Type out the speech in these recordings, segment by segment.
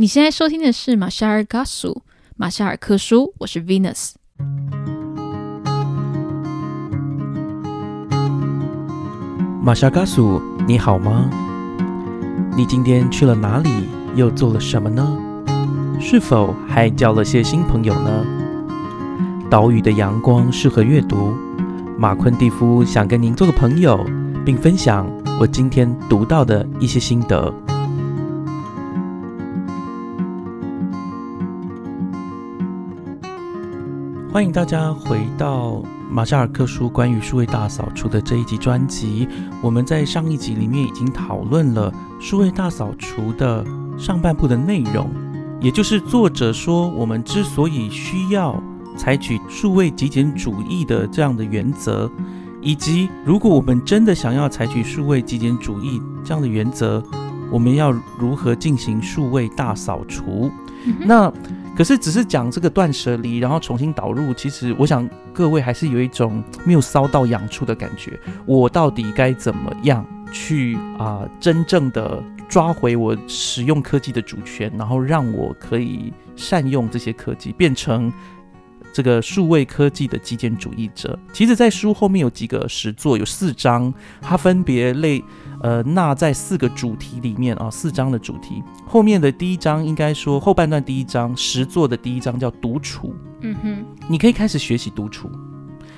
你现在收听的是马夏尔嘎苏马夏尔克书，我是 Venus。马夏嘎苏，你好吗？你今天去了哪里？又做了什么呢？是否还交了些新朋友呢？岛屿的阳光适合阅读。马昆蒂夫想跟您做个朋友，并分享我今天读到的一些心得。欢迎大家回到马夏尔克书关于数位大扫除的这一集专辑。我们在上一集里面已经讨论了数位大扫除的上半部的内容，也就是作者说我们之所以需要采取数位极简主义的这样的原则，以及如果我们真的想要采取数位极简主义这样的原则，我们要如何进行数位大扫除？那可是只是讲这个断舍离，然后重新导入，其实我想各位还是有一种没有骚到痒处的感觉。我到底该怎么样去啊，真正的抓回我使用科技的主权，然后让我可以善用这些科技，变成这个数位科技的极简主义者？其实，在书后面有几个实作，有四章，它分别类。呃，纳在四个主题里面啊，四章的主题后面的第一章，应该说后半段第一章实作的第一章叫独处，嗯哼，你可以开始学习独处。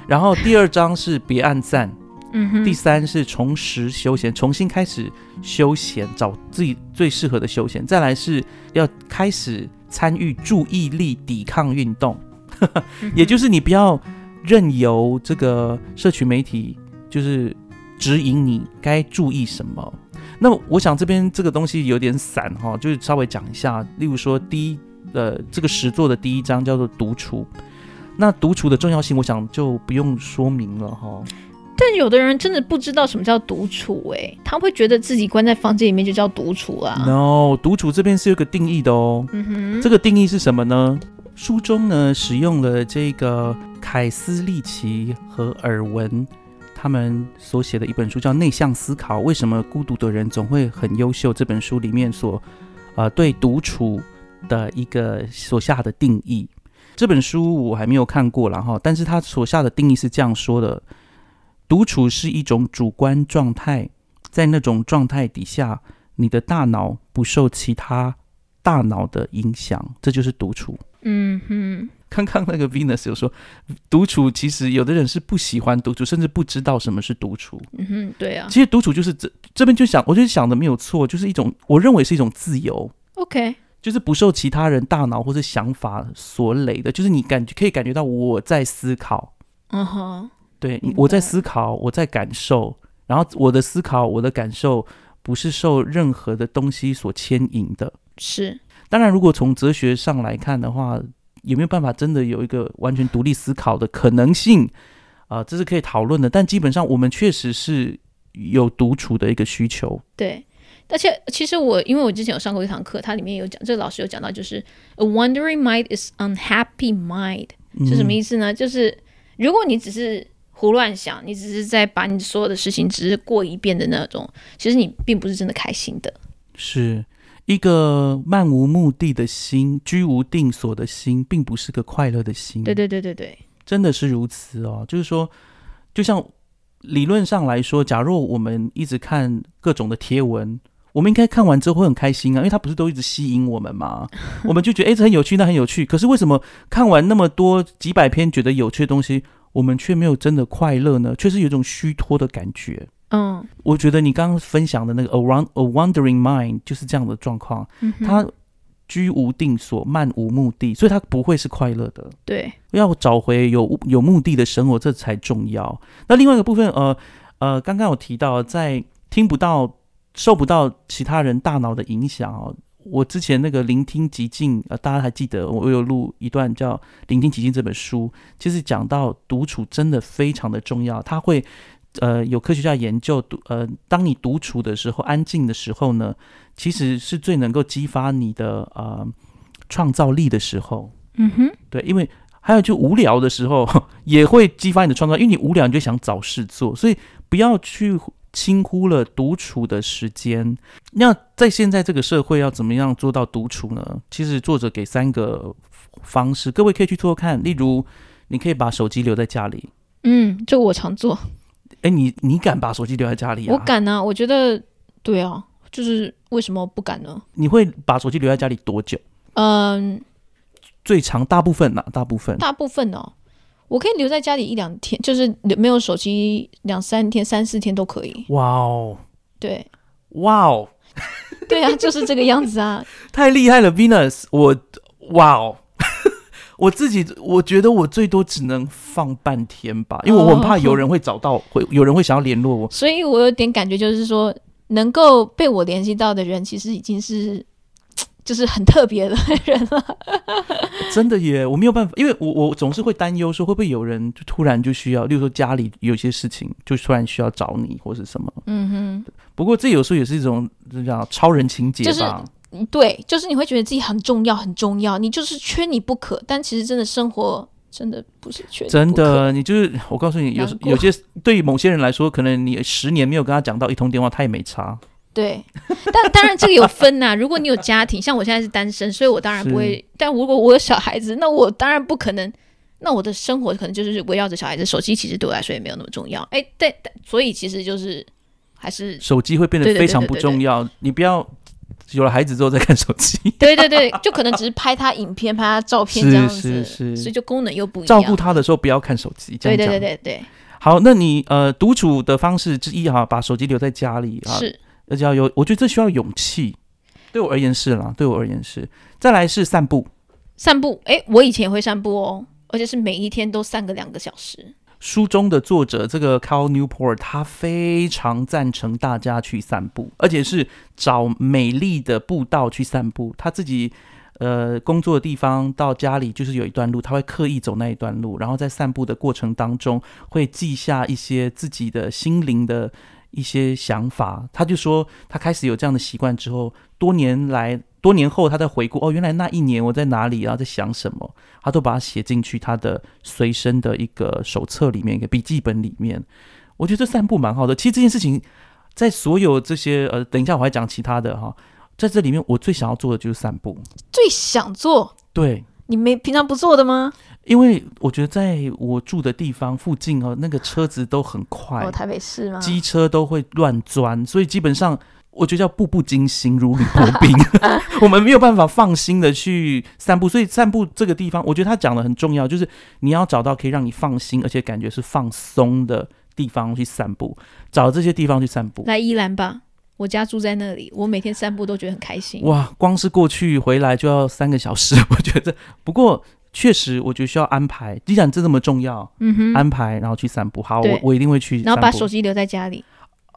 然后第二章是别按赞，嗯哼，第三是重拾休闲，重新开始休闲，找自己最适合的休闲。再来是要开始参与注意力抵抗运动，也就是你不要任由这个社群媒体就是。指引你该注意什么？那我想这边这个东西有点散哈，就是稍微讲一下。例如说，第一呃，这个十座的第一章叫做独处，那独处的重要性，我想就不用说明了哈。但有的人真的不知道什么叫独处，哎，他会觉得自己关在房间里面就叫独处啊。No，独处这边是有个定义的哦。嗯哼，这个定义是什么呢？书中呢使用了这个凯斯利奇和尔文。他们所写的一本书叫《内向思考》，为什么孤独的人总会很优秀？这本书里面所，呃，对独处的一个所下的定义。这本书我还没有看过了哈，但是他所下的定义是这样说的：独处是一种主观状态，在那种状态底下，你的大脑不受其他大脑的影响，这就是独处。嗯哼。刚刚那个 Venus 有说，独处其实有的人是不喜欢独处，甚至不知道什么是独处。嗯哼，对啊。其实独处就是这这边就想，我就想的没有错，就是一种我认为是一种自由。OK，就是不受其他人大脑或者想法所累的，就是你感觉可以感觉到我在思考。嗯哼，对，我在思考，我在感受，然后我的思考，我的感受不是受任何的东西所牵引的。是，当然，如果从哲学上来看的话。有没有办法真的有一个完全独立思考的可能性啊？这是可以讨论的。但基本上，我们确实是有独处的一个需求。对，而且其实我因为我之前有上过一堂课，它里面有讲，这个老师有讲到，就是 a wandering mind is unhappy mind 是什么意思呢？就是如果你只是胡乱想，你只是在把你所有的事情只是过一遍的那种，其实你并不是真的开心的。是。一个漫无目的的心，居无定所的心，并不是个快乐的心。对对对对对，真的是如此哦。就是说，就像理论上来说，假若我们一直看各种的贴文，我们应该看完之后会很开心啊，因为它不是都一直吸引我们吗？我们就觉得哎，这很有趣，那很有趣。可是为什么看完那么多几百篇觉得有趣的东西，我们却没有真的快乐呢？却是有一种虚脱的感觉。嗯，我觉得你刚刚分享的那个 a round a wandering mind 就是这样的状况，他居无定所，漫无目的，所以他不会是快乐的。对，要找回有有目的的生活，这才重要。那另外一个部分，呃呃，刚刚有提到，在听不到、受不到其他人大脑的影响哦。我之前那个聆听极静，呃，大家还记得我有录一段叫《聆听极静》这本书，其实讲到独处真的非常的重要，他会。呃，有科学家研究独呃，当你独处的时候，安静的时候呢，其实是最能够激发你的呃创造力的时候。嗯哼，对，因为还有就无聊的时候 也会激发你的创造，因为你无聊你就想找事做，所以不要去轻忽了独处的时间。那在现在这个社会，要怎么样做到独处呢？其实作者给三个方式，各位可以去做做看。例如，你可以把手机留在家里。嗯，这个我常做。哎，你你敢把手机留在家里啊？我敢啊！我觉得，对啊，就是为什么不敢呢？你会把手机留在家里多久？嗯，最长大部分呢？大部分？大部分哦，我可以留在家里一两天，就是没有手机两三天、三四天都可以。哇哦！对，哇哦！对啊，就是这个样子啊！太厉害了，Venus！我哇哦！我自己我觉得我最多只能放半天吧，因为我很怕有人会找到，会有人会想要联络我。所以我有点感觉，就是说能够被我联系到的人，其实已经是就是很特别的人了。真的耶，我没有办法，因为我我总是会担忧说，会不会有人就突然就需要，例如说家里有些事情，就突然需要找你或者什么。嗯哼。不过这有时候也是一种叫超人情节吧。对，就是你会觉得自己很重要，很重要，你就是缺你不可。但其实真的生活真的不是缺，真的，你就是我告诉你，有有些对于某些人来说，可能你十年没有跟他讲到一通电话，他也没差。对，但当然这个有分呐。如果你有家庭，像我现在是单身，所以我当然不会。但如果我有小孩子，那我当然不可能。那我的生活可能就是围绕着小孩子，手机其实对我来说也没有那么重要。哎，但，所以其实就是还是手机会变得非常不重要。你不要。有了孩子之后再看手机，对对对，就可能只是拍他影片、拍他照片这样子，是是，所以就功能又不一样。照顾他的时候不要看手机，这样对对对对对。好，那你呃独处的方式之一哈，把手机留在家里啊，是，而且要有，我觉得这需要勇气。对我而言是啦，对我而言是。再来是散步，散步，哎，我以前也会散步哦，而且是每一天都散个两个小时。书中的作者这个 Cal Newport，他非常赞成大家去散步，而且是找美丽的步道去散步。他自己呃工作的地方到家里就是有一段路，他会刻意走那一段路，然后在散步的过程当中会记下一些自己的心灵的一些想法。他就说他开始有这样的习惯之后，多年来。多年后，他在回顾哦，原来那一年我在哪里，然后在想什么，他都把它写进去他的随身的一个手册里面，一个笔记本里面。我觉得这散步蛮好的。其实这件事情，在所有这些呃，等一下我还讲其他的哈，在这里面我最想要做的就是散步。最想做？对，你没平常不做的吗？因为我觉得在我住的地方附近哦，那个车子都很快，哦，台北市吗？机车都会乱钻，所以基本上。我觉得叫步步惊心，如履薄冰。我们没有办法放心的去散步，所以散步这个地方，我觉得他讲的很重要，就是你要找到可以让你放心，而且感觉是放松的地方去散步。找这些地方去散步。来宜兰吧，我家住在那里，我每天散步都觉得很开心。哇，光是过去回来就要三个小时，我觉得。不过确实，我觉得需要安排。既然这这么重要，嗯哼，安排然后去散步。好，我我一定会去。然后把手机留在家里。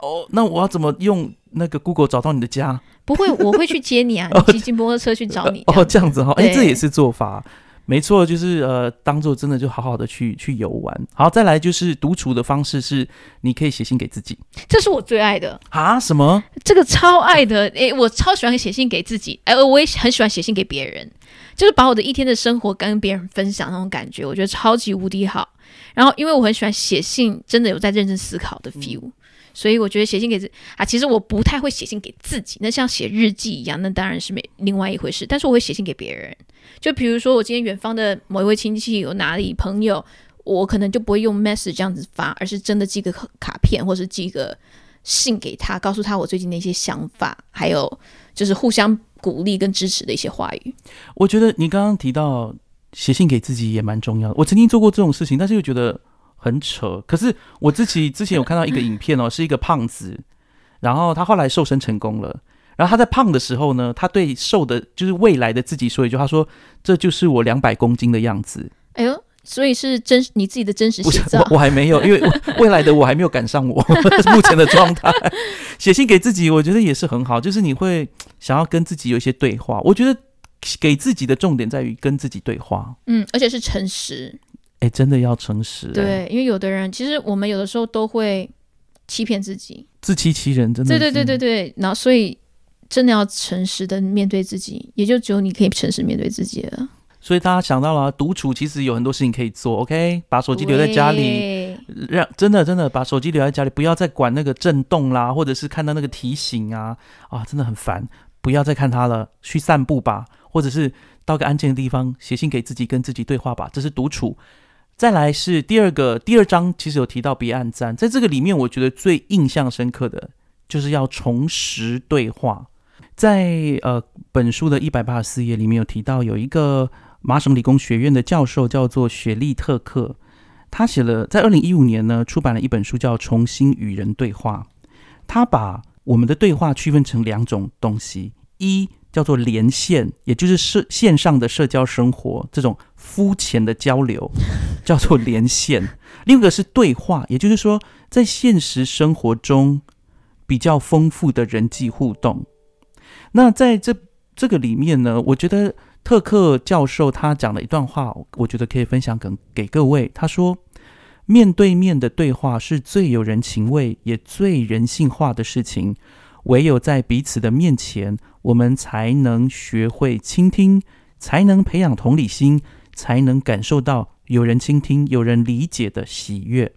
哦，那我要怎么用？那个 Google 找到你的家不会，我会去接你啊，骑骑摩托车去找你。哦，这样子哈，哎，这也是做法，没错，就是呃，当做真的就好好的去去游玩。好，再来就是独处的方式是，你可以写信给自己，这是我最爱的啊！什么？这个超爱的，哎，我超喜欢写信给自己，哎，我也很喜欢写信给别人，就是把我的一天的生活跟别人分享那种感觉，我觉得超级无敌好。然后，因为我很喜欢写信，真的有在认真思考的 feel。所以我觉得写信给自啊，其实我不太会写信给自己，那像写日记一样，那当然是没另外一回事。但是我会写信给别人，就比如说我今天远方的某一位亲戚有哪里朋友，我可能就不会用 message 这样子发，而是真的寄个卡片，或是寄个信给他，告诉他我最近的一些想法，还有就是互相鼓励跟支持的一些话语。我觉得你刚刚提到写信给自己也蛮重要的，我曾经做过这种事情，但是又觉得。很扯，可是我自己之前有看到一个影片哦，是一个胖子，然后他后来瘦身成功了，然后他在胖的时候呢，他对瘦的，就是未来的自己说一句，他说：“这就是我两百公斤的样子。”哎呦，所以是真你自己的真实写照，我还没有，因为 未来的我还没有赶上我 目前的状态。写信给自己，我觉得也是很好，就是你会想要跟自己有一些对话。我觉得给自己的重点在于跟自己对话，嗯，而且是诚实。哎，真的要诚实。对，因为有的人，其实我们有的时候都会欺骗自己，自欺欺人，真的。对对对对对，然后所以真的要诚实的面对自己，也就只有你可以诚实面对自己了。所以大家想到了，独处其实有很多事情可以做。OK，把手机留在家里，让真的真的把手机留在家里，不要再管那个震动啦，或者是看到那个提醒啊啊，真的很烦，不要再看它了，去散步吧，或者是到个安静的地方写信给自己，跟自己对话吧，这是独处。再来是第二个第二章，其实有提到别岸站，在这个里面，我觉得最印象深刻的就是要重拾对话。在呃本书的一百八十四页里面有提到，有一个麻省理工学院的教授叫做雪莉特克，他写了在二零一五年呢出版了一本书叫《重新与人对话》，他把我们的对话区分成两种东西，一叫做连线，也就是社线上的社交生活这种肤浅的交流，叫做连线；另一个是对话，也就是说在现实生活中比较丰富的人际互动。那在这这个里面呢，我觉得特克教授他讲了一段话，我觉得可以分享给给各位。他说：“面对面的对话是最有人情味也最人性化的事情。唯有在彼此的面前，我们才能学会倾听，才能培养同理心，才能感受到有人倾听、有人理解的喜悦。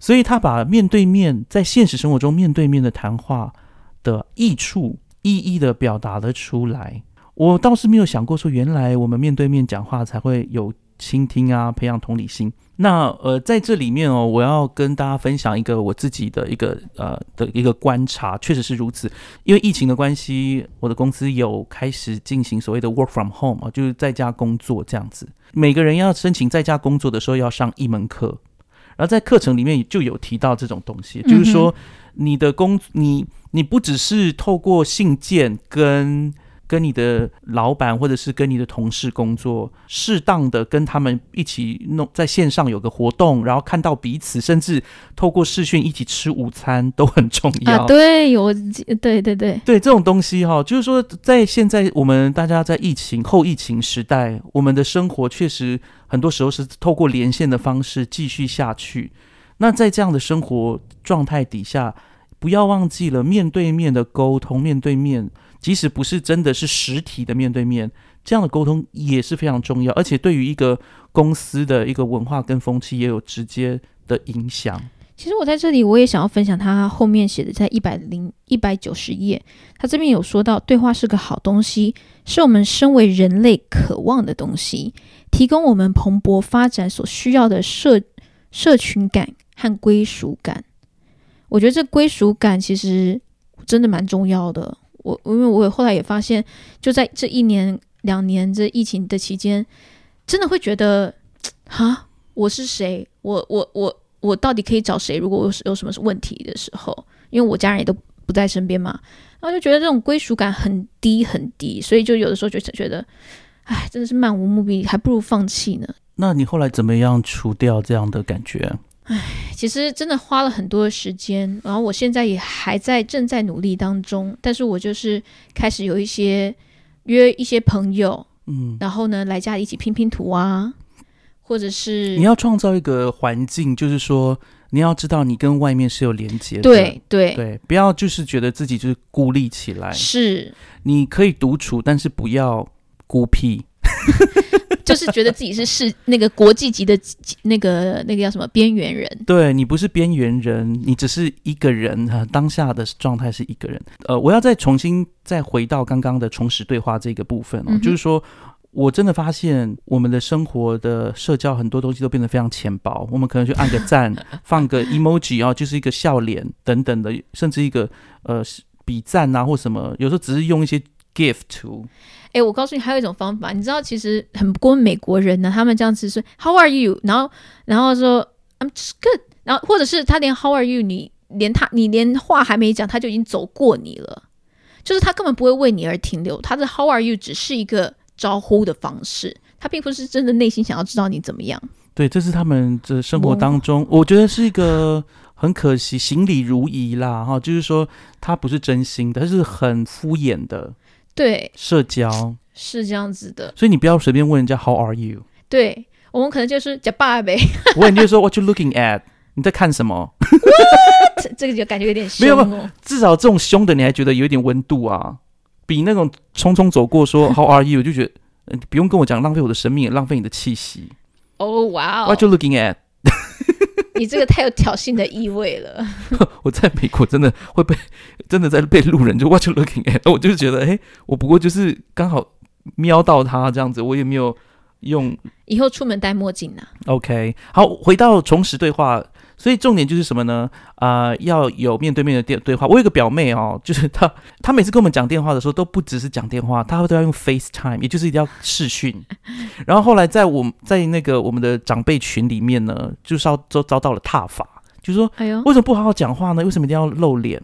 所以，他把面对面在现实生活中面对面的谈话的益处。”一一的表达了出来，我倒是没有想过说，原来我们面对面讲话才会有倾听啊，培养同理心。那呃，在这里面哦，我要跟大家分享一个我自己的一个呃的一个观察，确实是如此。因为疫情的关系，我的公司有开始进行所谓的 work from home 啊，就是在家工作这样子。每个人要申请在家工作的时候，要上一门课，然后在课程里面就有提到这种东西，就是说你的工你。你不只是透过信件跟跟你的老板或者是跟你的同事工作，适当的跟他们一起弄在线上有个活动，然后看到彼此，甚至透过视讯一起吃午餐都很重要。啊，对，有，对对对对，这种东西哈，就是说在现在我们大家在疫情后疫情时代，我们的生活确实很多时候是透过连线的方式继续下去。那在这样的生活状态底下。不要忘记了面对面的沟通，面对面，即使不是真的是实体的面对面，这样的沟通也是非常重要，而且对于一个公司的一个文化跟风气也有直接的影响。其实我在这里我也想要分享他后面写的，在一百零一百九十页，他这边有说到，对话是个好东西，是我们身为人类渴望的东西，提供我们蓬勃发展所需要的社社群感和归属感。我觉得这归属感其实真的蛮重要的。我因为我后来也发现，就在这一年两年这疫情的期间，真的会觉得，哈，我是谁？我我我我到底可以找谁？如果有有什么问题的时候，因为我家人也都不在身边嘛，然后就觉得这种归属感很低很低，所以就有的时候就觉得，哎，真的是漫无目的，还不如放弃呢。那你后来怎么样除掉这样的感觉？唉，其实真的花了很多的时间，然后我现在也还在正在努力当中。但是我就是开始有一些约一些朋友，嗯，然后呢来家里一起拼拼图啊，或者是你要创造一个环境，就是说你要知道你跟外面是有连接的，对对对，不要就是觉得自己就是孤立起来，是你可以独处，但是不要孤僻。就是觉得自己是是那个国际级的那个那个叫什么边缘人？对你不是边缘人，你只是一个人哈。当下的状态是一个人。呃，我要再重新再回到刚刚的重拾对话这个部分哦，就是说我真的发现我们的生活的社交很多东西都变得非常浅薄。我们可能就按个赞，放个 emoji 啊，就是一个笑脸等等的，甚至一个呃比赞啊或什么，有时候只是用一些 gift to。哎，我告诉你，还有一种方法，你知道，其实很多美国人呢，他们这样子说 “How are you”，然后，然后说 “I'm just good”，然后或者是他连 “How are you”，你连他，你连话还没讲，他就已经走过你了，就是他根本不会为你而停留，他的 “How are you” 只是一个招呼的方式，他并不是真的内心想要知道你怎么样。对，这是他们的生活当中，我觉得是一个很可惜，行礼如仪啦，哈，就是说他不是真心的，他是很敷衍的。对，社交是这样子的，所以你不要随便问人家 How are you？对我们可能就是叫爸呗。我问你就说 What you looking at？你在看什么？这个就感觉有点没有没有，至少这种凶的你还觉得有一点温度啊，比那种匆匆走过说 How are you？就觉得嗯不用跟我讲，浪费我的生命，浪费你的气息。哦哇哦！What you looking at？你这个太有挑衅的意味了。我在美国真的会被真的在被路人就 watch looking at，我就觉得，哎，我不过就是刚好瞄到他这样子，我也没有用。以后出门戴墨镜呐。OK，好，回到重拾对话。所以重点就是什么呢？啊，要有面对面的电对话。我有个表妹哦，就是她，她每次跟我们讲电话的时候，都不只是讲电话，她都要用 FaceTime，也就是一定要视讯。然后后来在我在那个我们的长辈群里面呢，就遭遭遭到了挞伐，就说：“哎呦，为什么不好好讲话呢？为什么一定要露脸？”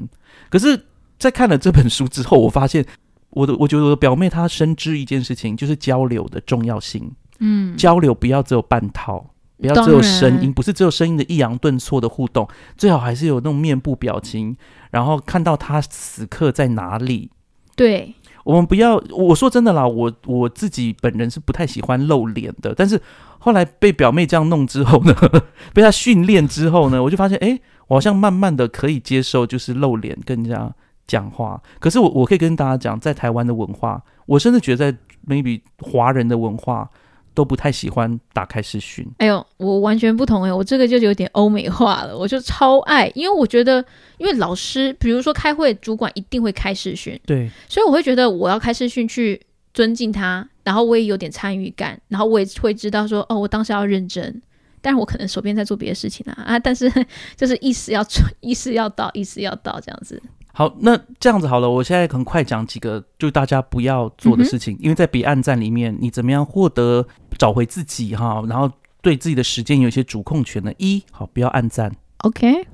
可是，在看了这本书之后，我发现我的，我觉得我的表妹她深知一件事情，就是交流的重要性。嗯，交流不要只有半套。不要只有声音，不是只有声音的抑扬顿挫的互动，最好还是有那种面部表情，然后看到他此刻在哪里。对，我们不要。我说真的啦，我我自己本人是不太喜欢露脸的，但是后来被表妹这样弄之后呢，被她训练之后呢，我就发现，哎，我好像慢慢的可以接受，就是露脸跟人家讲话。可是我我可以跟大家讲，在台湾的文化，我甚至觉得在 maybe 华人的文化。都不太喜欢打开视讯。哎呦，我完全不同哎，我这个就有点欧美化了，我就超爱，因为我觉得，因为老师，比如说开会，主管一定会开视讯，对，所以我会觉得我要开视讯去尊敬他，然后我也有点参与感，然后我也会知道说，哦，我当时要认真，但是我可能手边在做别的事情啊啊，但是 就是意思要意思要到，意思要到这样子。好，那这样子好了，我现在很快讲几个，就大家不要做的事情，因为在彼岸站里面，你怎么样获得找回自己哈，然后对自己的时间有一些主控权呢？一，好，不要按赞，OK，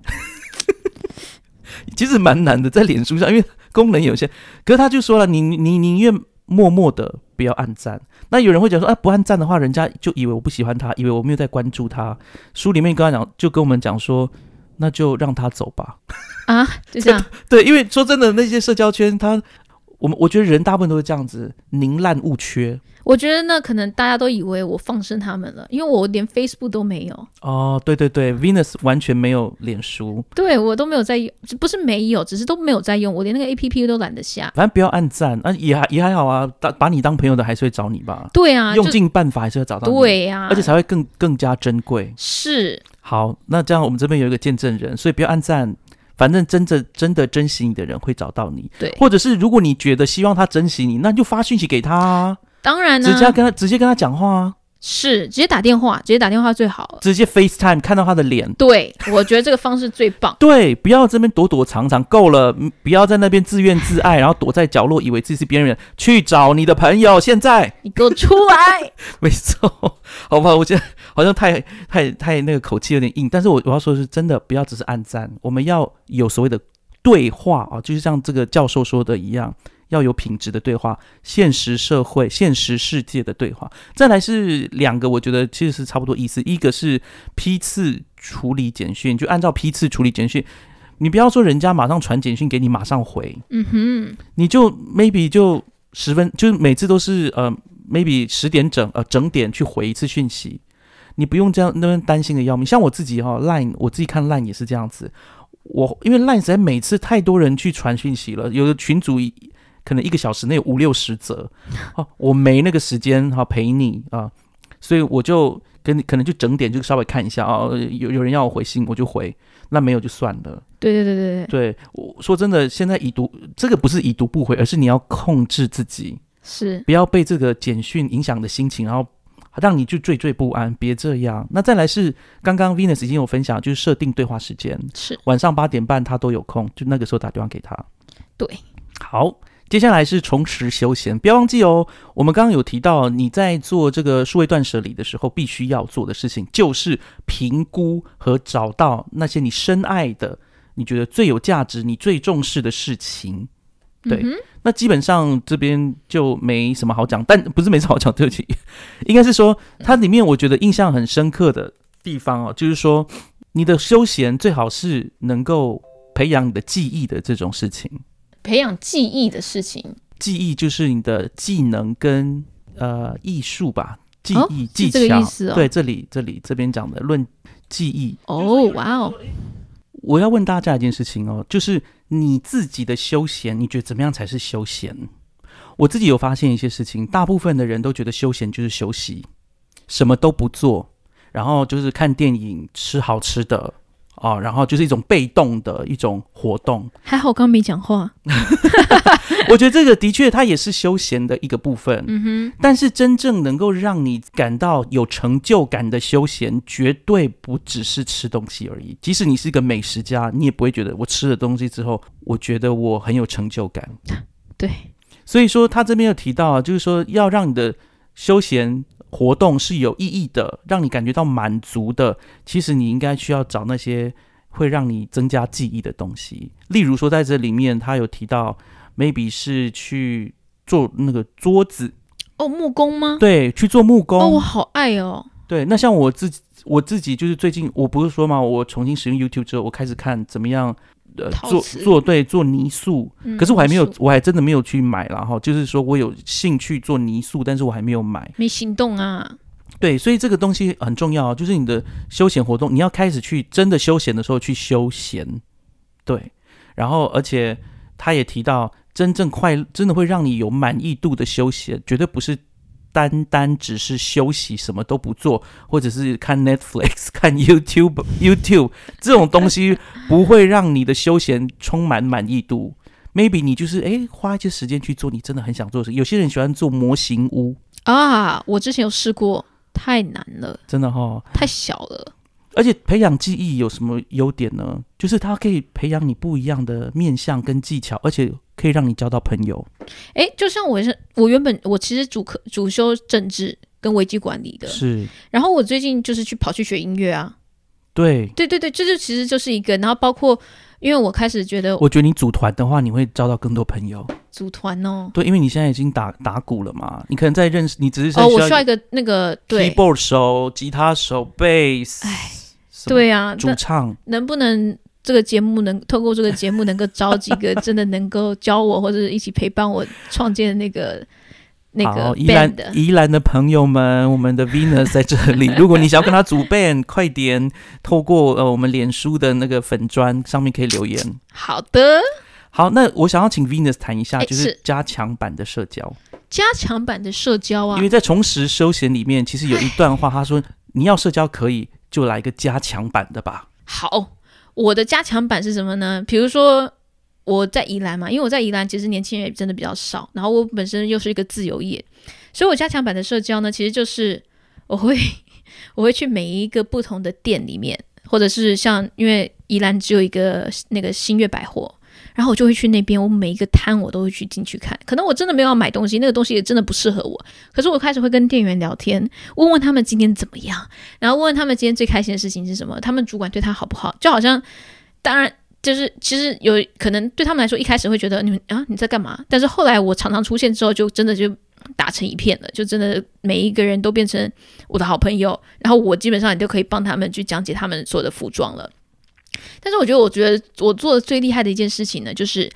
其实蛮难的，在脸书上，因为功能有限，可是他就说了，你你宁愿默默的不要按赞。那有人会讲说，啊，不按赞的话，人家就以为我不喜欢他，以为我没有在关注他。书里面跟他讲，就跟我们讲说。那就让他走吧。啊，就这样。对，因为说真的，那些社交圈，他，我们我觉得人大部分都是这样子，宁滥勿缺。我觉得那可能大家都以为我放生他们了，因为我连 Facebook 都没有。哦，对对对，Venus 完全没有脸书。对我都没有在用，不是没有，只是都没有在用。我连那个 APP 都懒得下。反正不要按赞，啊，也还也还好啊。把把你当朋友的还是会找你吧？对啊，用尽办法还是要找到你。对呀，而且才会更更加珍贵。是。好，那这样我们这边有一个见证人，所以不要按赞。反正真的真的珍惜你的人会找到你。对，或者是如果你觉得希望他珍惜你，那就发讯息给他。当然呢，直接跟他直接跟他讲话啊。是，直接打电话，直接打电话最好了。直接 FaceTime 看到他的脸。对，我觉得这个方式最棒。对，不要这边躲躲藏藏，够了，不要在那边自怨自艾，然后躲在角落，以为自己是别人。去找你的朋友，现在你给我出来。没错，好吧，我觉得好像太太太那个口气有点硬，但是我我要说的是真的，不要只是暗赞，我们要有所谓的对话啊，就是像这个教授说的一样。要有品质的对话，现实社会、现实世界的对话。再来是两个，我觉得其实是差不多意思。一个是批次处理简讯，就按照批次处理简讯。你不要说人家马上传简讯给你，马上回。嗯哼，你就 maybe 就十分，就是每次都是呃 maybe 十点整呃整点去回一次讯息。你不用这样那边担心的要命。像我自己哈，line 我自己看 line 也是这样子。我因为 line 实在每次太多人去传讯息了，有的群主。可能一个小时内有五六十则，哦，我没那个时间哈陪你啊，所以我就跟你可能就整点就稍微看一下啊，有有人要我回信我就回，那没有就算了。对对对对对，对我说真的，现在已读这个不是已读不回，而是你要控制自己，是不要被这个简讯影响的心情，然后让你就惴惴不安，别这样。那再来是刚刚 Venus 已经有分享，就是设定对话时间，是晚上八点半他都有空，就那个时候打电话给他。对，好。接下来是重拾休闲，不要忘记哦。我们刚刚有提到，你在做这个数位断舍离的时候，必须要做的事情就是评估和找到那些你深爱的、你觉得最有价值、你最重视的事情。对，那基本上这边就没什么好讲，但不是没什么好讲，对不起，应该是说它里面我觉得印象很深刻的地方哦，就是说你的休闲最好是能够培养你的记忆的这种事情。培养记忆的事情，记忆就是你的技能跟呃艺术吧，记忆技巧。对，这里这里这边讲的论记忆。哦，哇哦！我要问大家一件事情哦，就是你自己的休闲，你觉得怎么样才是休闲？我自己有发现一些事情，大部分的人都觉得休闲就是休息，什么都不做，然后就是看电影、吃好吃的哦，然后就是一种被动的一种活动。还好我刚没讲话。我觉得这个的确，它也是休闲的一个部分。嗯哼，但是真正能够让你感到有成就感的休闲，绝对不只是吃东西而已。即使你是一个美食家，你也不会觉得我吃了东西之后，我觉得我很有成就感。对，所以说他这边有提到啊，就是说要让你的休闲活动是有意义的，让你感觉到满足的。其实你应该需要找那些会让你增加记忆的东西。例如说，在这里面他有提到，maybe 是去做那个桌子，哦，木工吗？对，去做木工。哦，我好爱哦。对，那像我自己，我自己就是最近，我不是说嘛，我重新使用 YouTube 之后，我开始看怎么样。呃，做做对做泥塑，可是我还没有，我还真的没有去买然后。就是说我有兴趣做泥塑，但是我还没有买，没行动啊。对，所以这个东西很重要，就是你的休闲活动，你要开始去真的休闲的时候去休闲。对，然后而且他也提到，真正快真的会让你有满意度的休闲，绝对不是。单单只是休息，什么都不做，或者是看 Netflix、看 YouTube、YouTube 这种东西，不会让你的休闲充满满意度。Maybe 你就是诶，花一些时间去做你真的很想做的事。有些人喜欢做模型屋啊，我之前有试过，太难了，真的哈，太小了。而且培养记忆有什么优点呢？就是它可以培养你不一样的面相跟技巧，而且可以让你交到朋友。哎，就像我是我原本我其实主课主修政治跟危机管理的，是。然后我最近就是去跑去学音乐啊。对对对对，这就其实就是一个。然后包括因为我开始觉得，我觉得你组团的话，你会交到更多朋友。组团哦，对，因为你现在已经打打鼓了嘛，你可能在认识，你只是哦，我需要一个那个 keyboard 手、吉他手、bass。哎。对啊，主唱能不能这个节目能透过这个节目能够招几个真的能够教我或者一起陪伴我创建那个那个宜兰宜兰的朋友们，我们的 Venus 在这里。如果你想要跟他组 band，快点透过呃我们脸书的那个粉砖上面可以留言。好的，好，那我想要请 Venus 谈一下，就是加强版的社交，加强版的社交啊，因为在重拾休闲里面，其实有一段话，他说 你要社交可以。就来一个加强版的吧。好，我的加强版是什么呢？比如说我在宜兰嘛，因为我在宜兰，其实年轻人也真的比较少。然后我本身又是一个自由业，所以我加强版的社交呢，其实就是我会 我会去每一个不同的店里面，或者是像因为宜兰只有一个那个新月百货。然后我就会去那边，我每一个摊我都会去进去看。可能我真的没有要买东西，那个东西也真的不适合我。可是我开始会跟店员聊天，问问他们今天怎么样，然后问问他们今天最开心的事情是什么，他们主管对他好不好。就好像，当然就是其实有可能对他们来说，一开始会觉得你们啊你在干嘛？但是后来我常常出现之后，就真的就打成一片了，就真的每一个人都变成我的好朋友。然后我基本上也都可以帮他们去讲解他们所有的服装了。但是我觉得，我觉得我做的最厉害的一件事情呢，就是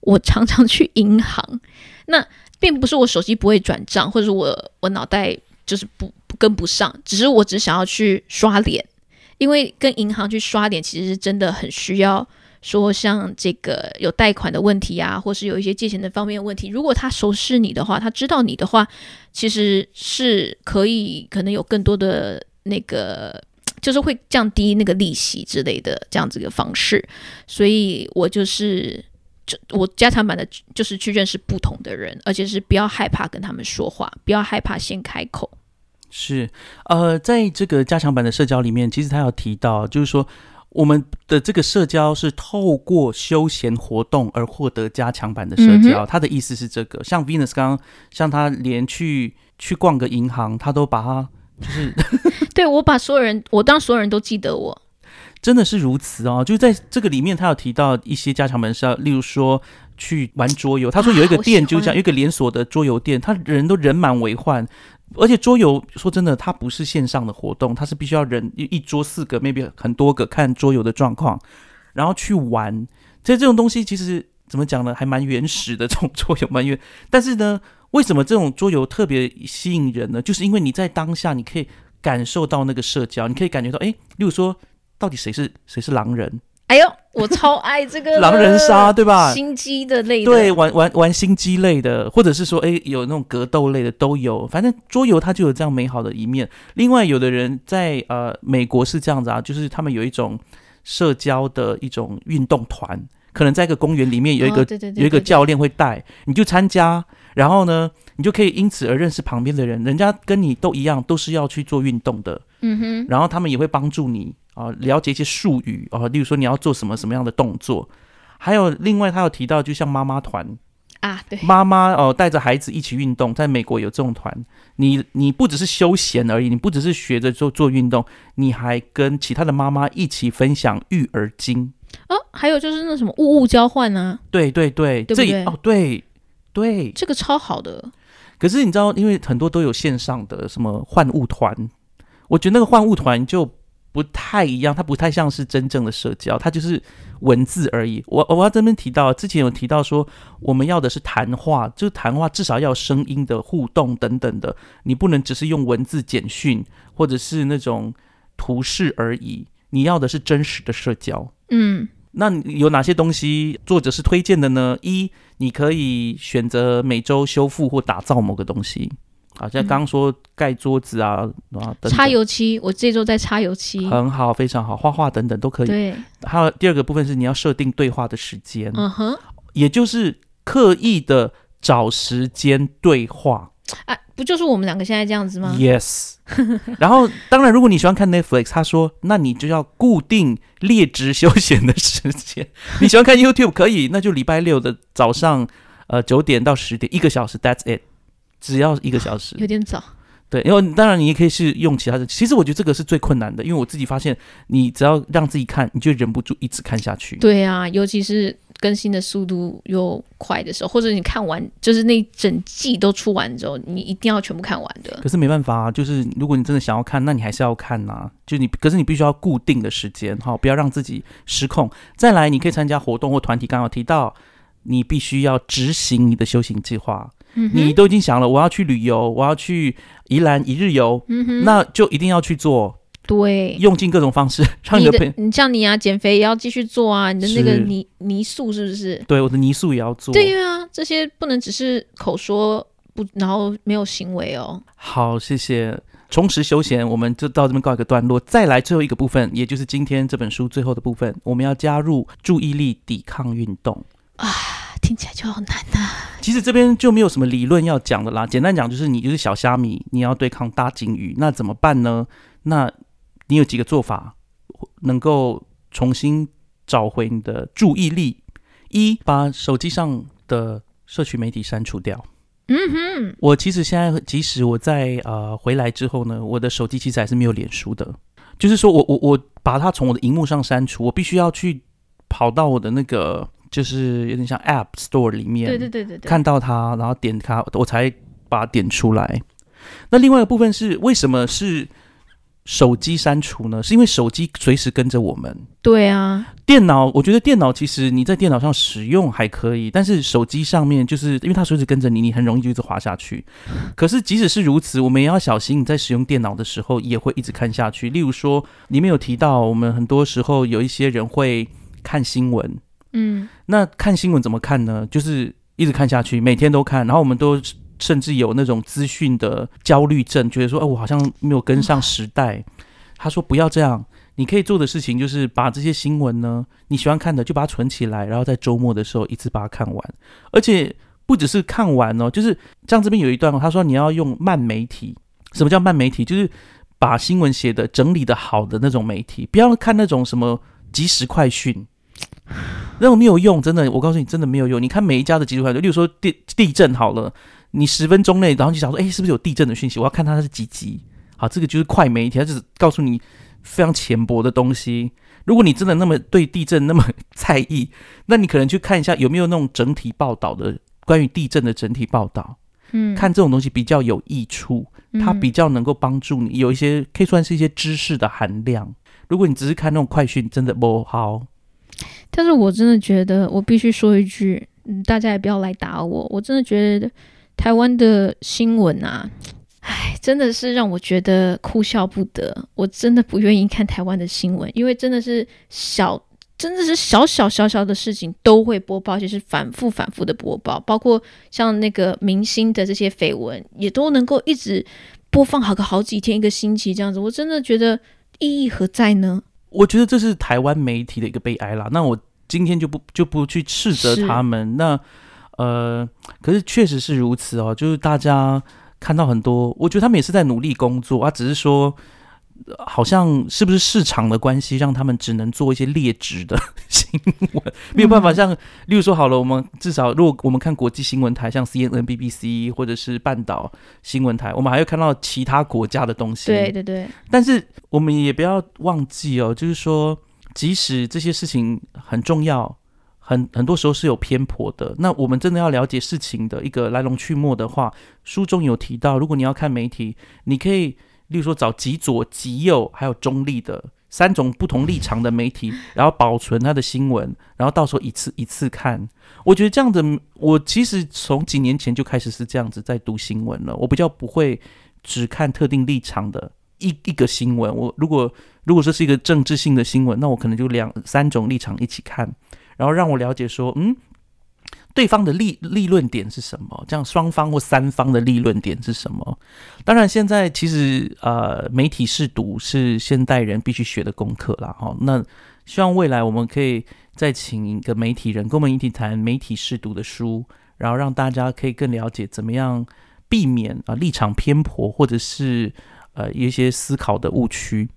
我常常去银行。那并不是我手机不会转账，或者是我我脑袋就是不不跟不上，只是我只想要去刷脸，因为跟银行去刷脸其实真的很需要。说像这个有贷款的问题啊，或是有一些借钱的方面问题，如果他熟识你的话，他知道你的话，其实是可以可能有更多的那个。就是会降低那个利息之类的这样子一个方式，所以我就是就我加强版的，就是去认识不同的人，而且是不要害怕跟他们说话，不要害怕先开口。是，呃，在这个加强版的社交里面，其实他有提到，就是说我们的这个社交是透过休闲活动而获得加强版的社交。他的意思是这个，像 Venus 刚刚，像他连去去逛个银行，他都把它。就是，对我把所有人，我当所有人都记得我，真的是如此哦。就在这个里面，他有提到一些加强门是例如说去玩桌游。他说有一个店，就像一个连锁的桌游店，他人都人满为患，而且桌游说真的，它不是线上的活动，它是必须要人一一桌四个，maybe 很多个看桌游的状况，然后去玩。所以这种东西其实怎么讲呢，还蛮原始的这种桌游，蛮原，但是呢。为什么这种桌游特别吸引人呢？就是因为你在当下，你可以感受到那个社交，你可以感觉到，哎，例如说，到底谁是谁是狼人，哎呦，我超爱这个 狼人杀，对吧？心机的类的，对，玩玩玩心机类的，或者是说，哎，有那种格斗类的都有。反正桌游它就有这样美好的一面。另外，有的人在呃美国是这样子啊，就是他们有一种社交的一种运动团，可能在一个公园里面有一个有一个教练会带，你就参加，然后呢，你就可以因此而认识旁边的人，人家跟你都一样，都是要去做运动的。嗯哼，然后他们也会帮助你。啊，了解一些术语啊，例如说你要做什么什么样的动作，还有另外他有提到，就像妈妈团啊，对，妈妈哦带着孩子一起运动，在美国有这种团，你你不只是休闲而已，你不只是学着做做运动，你还跟其他的妈妈一起分享育儿经哦，还有就是那什么物物交换啊，对对对，对对？哦，对对，这个超好的。可是你知道，因为很多都有线上的什么换物团，我觉得那个换物团就。不太一样，它不太像是真正的社交，它就是文字而已。我我要这边提到，之前有提到说，我们要的是谈话，就是谈话至少要声音的互动等等的，你不能只是用文字简讯或者是那种图示而已，你要的是真实的社交。嗯，那有哪些东西作者是推荐的呢？一，你可以选择每周修复或打造某个东西。好像刚刚说盖桌子啊啊，擦油漆，我这周在擦油漆，很好，非常好，画画等等都可以。对，还有第二个部分是你要设定对话的时间，嗯哼，也就是刻意的找时间对话。啊，不就是我们两个现在这样子吗？Yes。然后，当然，如果你喜欢看 Netflix，他说，那你就要固定列职休闲的时间。你喜欢看 YouTube 可以，那就礼拜六的早上，呃，九点到十点，一个小时，That's it。只要一个小时，有点早。对，因为当然你也可以是用其他的。其实我觉得这个是最困难的，因为我自己发现，你只要让自己看，你就忍不住一直看下去。对啊，尤其是更新的速度又快的时候，或者你看完就是那整季都出完之后，你一定要全部看完的。可是没办法啊，就是如果你真的想要看，那你还是要看呐。就你，可是你必须要固定的时间哈，不要让自己失控。再来，你可以参加活动或团体，刚刚提到，你必须要执行你的修行计划。你都已经想了，我要去旅游，我要去宜兰一日游，那就一定要去做。对，用尽各种方式 让你的朋，你像你啊，减肥也要继续做啊，你的那个泥泥塑是不是？对，我的泥塑也要做。对啊，这些不能只是口说不，然后没有行为哦。好，谢谢。重拾休闲，我们就到这边告一个段落。再来最后一个部分，也就是今天这本书最后的部分，我们要加入注意力抵抗运动啊。听起来就好难呐。其实这边就没有什么理论要讲的啦。简单讲就是你就是小虾米，你要对抗大鲸鱼，那怎么办呢？那你有几个做法能够重新找回你的注意力？一，把手机上的社群媒体删除掉。嗯哼，我其实现在即使我在呃回来之后呢，我的手机其实还是没有脸书的。就是说我我我把它从我的荧幕上删除，我必须要去跑到我的那个。就是有点像 App Store 里面，对对对对对，看到它，然后点它，我才把它点出来。那另外一个部分是为什么是手机删除呢？是因为手机随时跟着我们。对啊，电脑，我觉得电脑其实你在电脑上使用还可以，但是手机上面就是因为它随时跟着你，你很容易就一直滑下去。可是即使是如此，我们也要小心，你在使用电脑的时候也会一直看下去。例如说，里面有提到，我们很多时候有一些人会看新闻。嗯，那看新闻怎么看呢？就是一直看下去，每天都看，然后我们都甚至有那种资讯的焦虑症，觉得说，哎，我好像没有跟上时代。他说不要这样，你可以做的事情就是把这些新闻呢，你喜欢看的就把它存起来，然后在周末的时候一次把它看完。而且不只是看完哦，就是像这边有一段，他说你要用慢媒体。什么叫慢媒体？就是把新闻写的整理的好的那种媒体，不要看那种什么即时快讯。那种没有用，真的，我告诉你，真的没有用。你看每一家的急速快例如说地地震好了，你十分钟内，然后就想说，哎，是不是有地震的讯息？我要看它是几级。好，这个就是快媒体，它就是告诉你非常浅薄的东西。如果你真的那么对地震那么 在意，那你可能去看一下有没有那种整体报道的关于地震的整体报道。嗯，看这种东西比较有益处，它比较能够帮助你有一些可以算是一些知识的含量。如果你只是看那种快讯，真的不好。但是我真的觉得，我必须说一句，嗯，大家也不要来打我。我真的觉得台湾的新闻啊，唉，真的是让我觉得哭笑不得。我真的不愿意看台湾的新闻，因为真的是小真的是小小小小的事情都会播报，就是反复反复的播报，包括像那个明星的这些绯闻，也都能够一直播放好个好几天、一个星期这样子。我真的觉得意义何在呢？我觉得这是台湾媒体的一个悲哀啦。那我今天就不就不去斥责他们。那呃，可是确实是如此哦，就是大家看到很多，我觉得他们也是在努力工作啊，只是说。好像是不是市场的关系，让他们只能做一些劣质的新闻，没有办法像，例如说好了，我们至少如果我们看国际新闻台，像 C N N、B B C 或者是半岛新闻台，我们还会看到其他国家的东西。对对对。但是我们也不要忘记哦，就是说，即使这些事情很重要，很很多时候是有偏颇的。那我们真的要了解事情的一个来龙去脉的话，书中有提到，如果你要看媒体，你可以。例如说，找极左、极右，还有中立的三种不同立场的媒体，然后保存它的新闻，然后到时候一次一次看。我觉得这样子，我其实从几年前就开始是这样子在读新闻了。我比较不会只看特定立场的一一个新闻。我如果如果说是一个政治性的新闻，那我可能就两三种立场一起看，然后让我了解说，嗯。对方的立立论点是什么？这样双方或三方的立论点是什么？当然，现在其实呃，媒体试读是现代人必须学的功课啦。哈，那希望未来我们可以再请一个媒体人跟我们一起谈媒体试读的书，然后让大家可以更了解怎么样避免啊立场偏颇或者是呃一些思考的误区。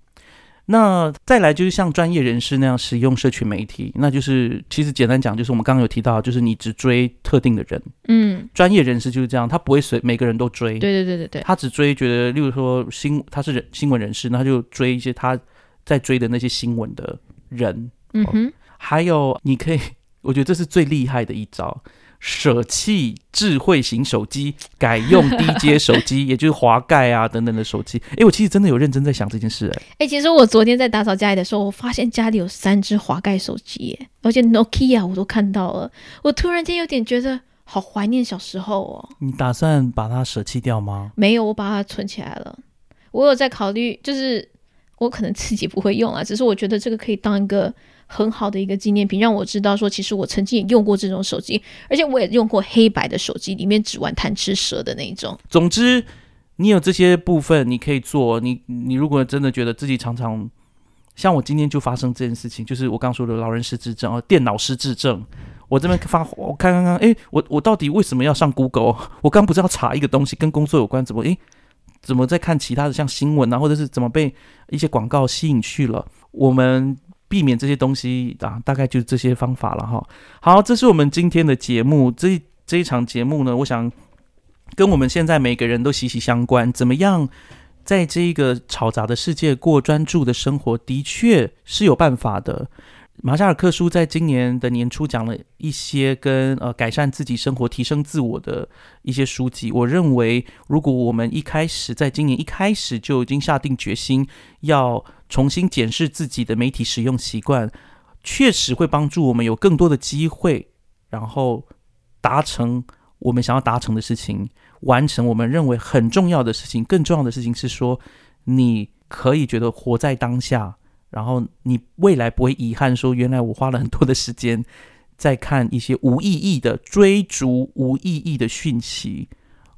那再来就是像专业人士那样使用社群媒体，那就是其实简单讲，就是我们刚刚有提到，就是你只追特定的人。嗯，专业人士就是这样，他不会随每个人都追。对对对对对，他只追觉得，例如说新他是人新闻人士，那他就追一些他在追的那些新闻的人。嗯哼，还有你可以，我觉得这是最厉害的一招。舍弃智慧型手机，改用低阶手机，也就是滑盖啊等等的手机。哎，我其实真的有认真在想这件事。哎，哎，其实我昨天在打扫家里的时候，我发现家里有三只滑盖手机，而且 Nokia 我都看到了。我突然间有点觉得好怀念小时候哦。你打算把它舍弃掉吗？没有，我把它存起来了。我有在考虑，就是我可能自己不会用啊，只是我觉得这个可以当一个。很好的一个纪念品，让我知道说，其实我曾经也用过这种手机，而且我也用过黑白的手机，里面只玩贪吃蛇的那一种。总之，你有这些部分，你可以做。你你如果真的觉得自己常常像我今天就发生这件事情，就是我刚说的老人失智症哦，电脑失智症。我这边发，我看看看，哎，我我到底为什么要上 Google？我刚不是要查一个东西跟工作有关，怎么哎，怎么在看其他的像新闻啊，或者是怎么被一些广告吸引去了？我们。避免这些东西啊，大概就是这些方法了哈。好，这是我们今天的节目。这这一场节目呢，我想跟我们现在每个人都息息相关。怎么样，在这个嘈杂的世界过专注的生活，的确是有办法的。马夏尔克书在今年的年初讲了一些跟呃改善自己生活、提升自我的一些书籍。我认为，如果我们一开始在今年一开始就已经下定决心要重新检视自己的媒体使用习惯，确实会帮助我们有更多的机会，然后达成我们想要达成的事情，完成我们认为很重要的事情。更重要的事情是说，你可以觉得活在当下。然后你未来不会遗憾，说原来我花了很多的时间在看一些无意义的追逐无意义的讯息，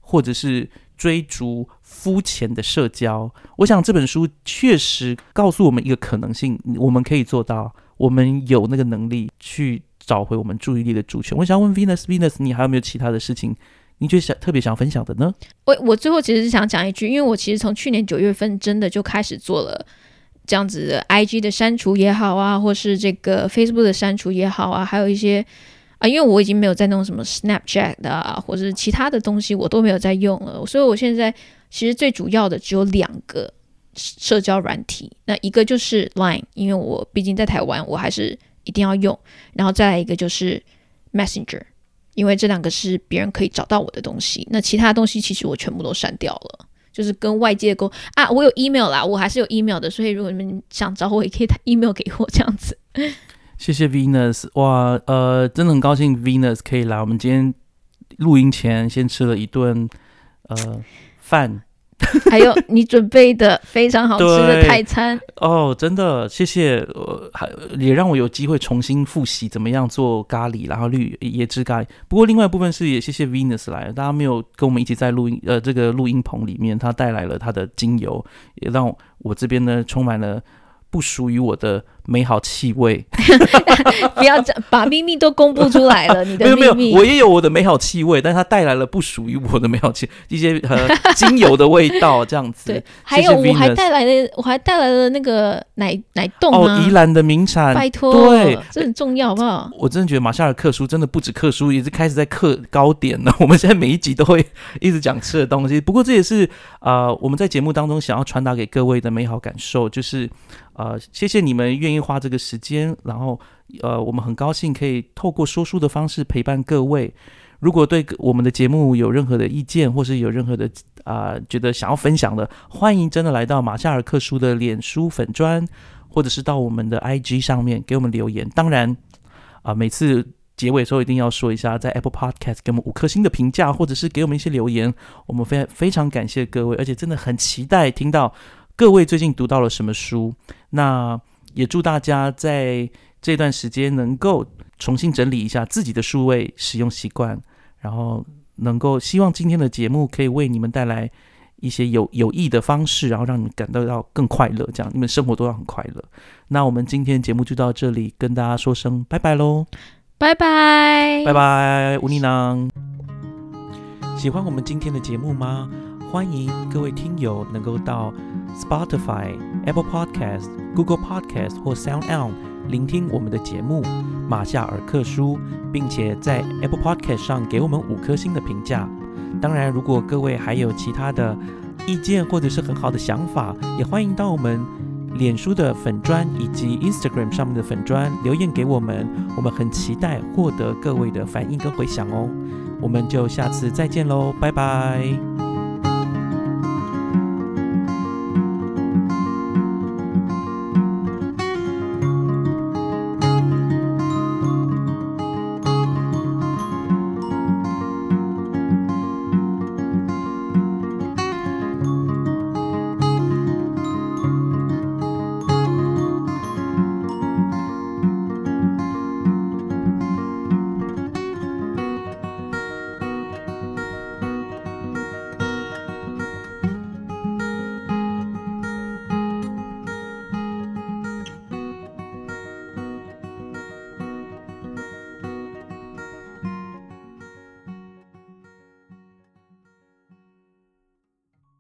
或者是追逐肤浅的社交。我想这本书确实告诉我们一个可能性，我们可以做到，我们有那个能力去找回我们注意力的主权。我想问 Venus，Venus，你还有没有其他的事情，你觉得想特别想分享的呢？我我最后其实是想讲一句，因为我其实从去年九月份真的就开始做了。这样子的，I G 的删除也好啊，或是这个 Facebook 的删除也好啊，还有一些啊，因为我已经没有在弄什么 Snapchat 的，或者是其他的东西，我都没有在用了。所以我现在其实最主要的只有两个社交软体，那一个就是 Line，因为我毕竟在台湾，我还是一定要用。然后再来一个就是 Messenger，因为这两个是别人可以找到我的东西。那其他东西其实我全部都删掉了。就是跟外界沟啊，我有 email 啦，我还是有 email 的，所以如果你们想找我，也可以 email 给我这样子。谢谢 Venus，哇，呃，真的很高兴 Venus 可以来。我们今天录音前先吃了一顿呃饭，还有你准备的非常好吃的泰餐。哦，真的谢谢，呃，还也让我有机会重新复习怎么样做咖喱，然后绿椰汁咖喱。不过另外一部分是也谢谢 Venus 来了，大家没有跟我们一起在录音呃这个录音棚里面，他带来了他的精油，也让我这边呢充满了不属于我的美好气味。不要这把秘密都公布出来了，你的没有没有秘，密。我也有我的美好气味，但是它带来了不属于我的美好气，一些呃精油的味道这样子对。，还有我还带来了，我还带来了那个奶奶冻哦，啊，宜兰的名产，拜托，对，这很重要，好不好？我真的觉得马夏尔克书真的不止克书，也是开始在克糕点了。我们现在每一集都会一直讲吃的东西，不过这也是呃我们在节目当中想要传达给各位的美好感受，就是呃谢谢你们愿意花这个时间，然后呃我们很高兴可以透过说书的方式陪伴各位。如果对我们的节目有任何的意见，或是有任何的啊、觉得想要分享的，欢迎真的来到马夏尔克书的脸书粉砖，或者是到我们的 IG 上面给我们留言。当然啊、每次结尾的时候一定要说一下，在 Apple Podcast 给我们五颗星的评价，或者是给我们一些留言，我们非非常感谢各位，而且真的很期待听到各位最近读到了什么书。那也祝大家在这段时间能够重新整理一下自己的数位使用习惯，然后能够希望今天的节目可以为你们带来一些有有益的方式，然后让你们感到到更快乐，这样你们生活都要很快乐。那我们今天节目就到这里，跟大家说声拜拜喽。拜拜，拜拜，吴妮囊。喜欢我们今天的节目吗？欢迎各位听友能够到 Spotify、Apple Podcast、Google Podcast 或 Sound On 聆听我们的节目《马夏尔克书》，并且在 Apple Podcast 上给我们五颗星的评价。当然，如果各位还有其他的意见或者是很好的想法，也欢迎到我们脸书的粉砖以及 Instagram 上面的粉砖留言给我们，我们很期待获得各位的反应跟回响哦。我们就下次再见喽，拜拜。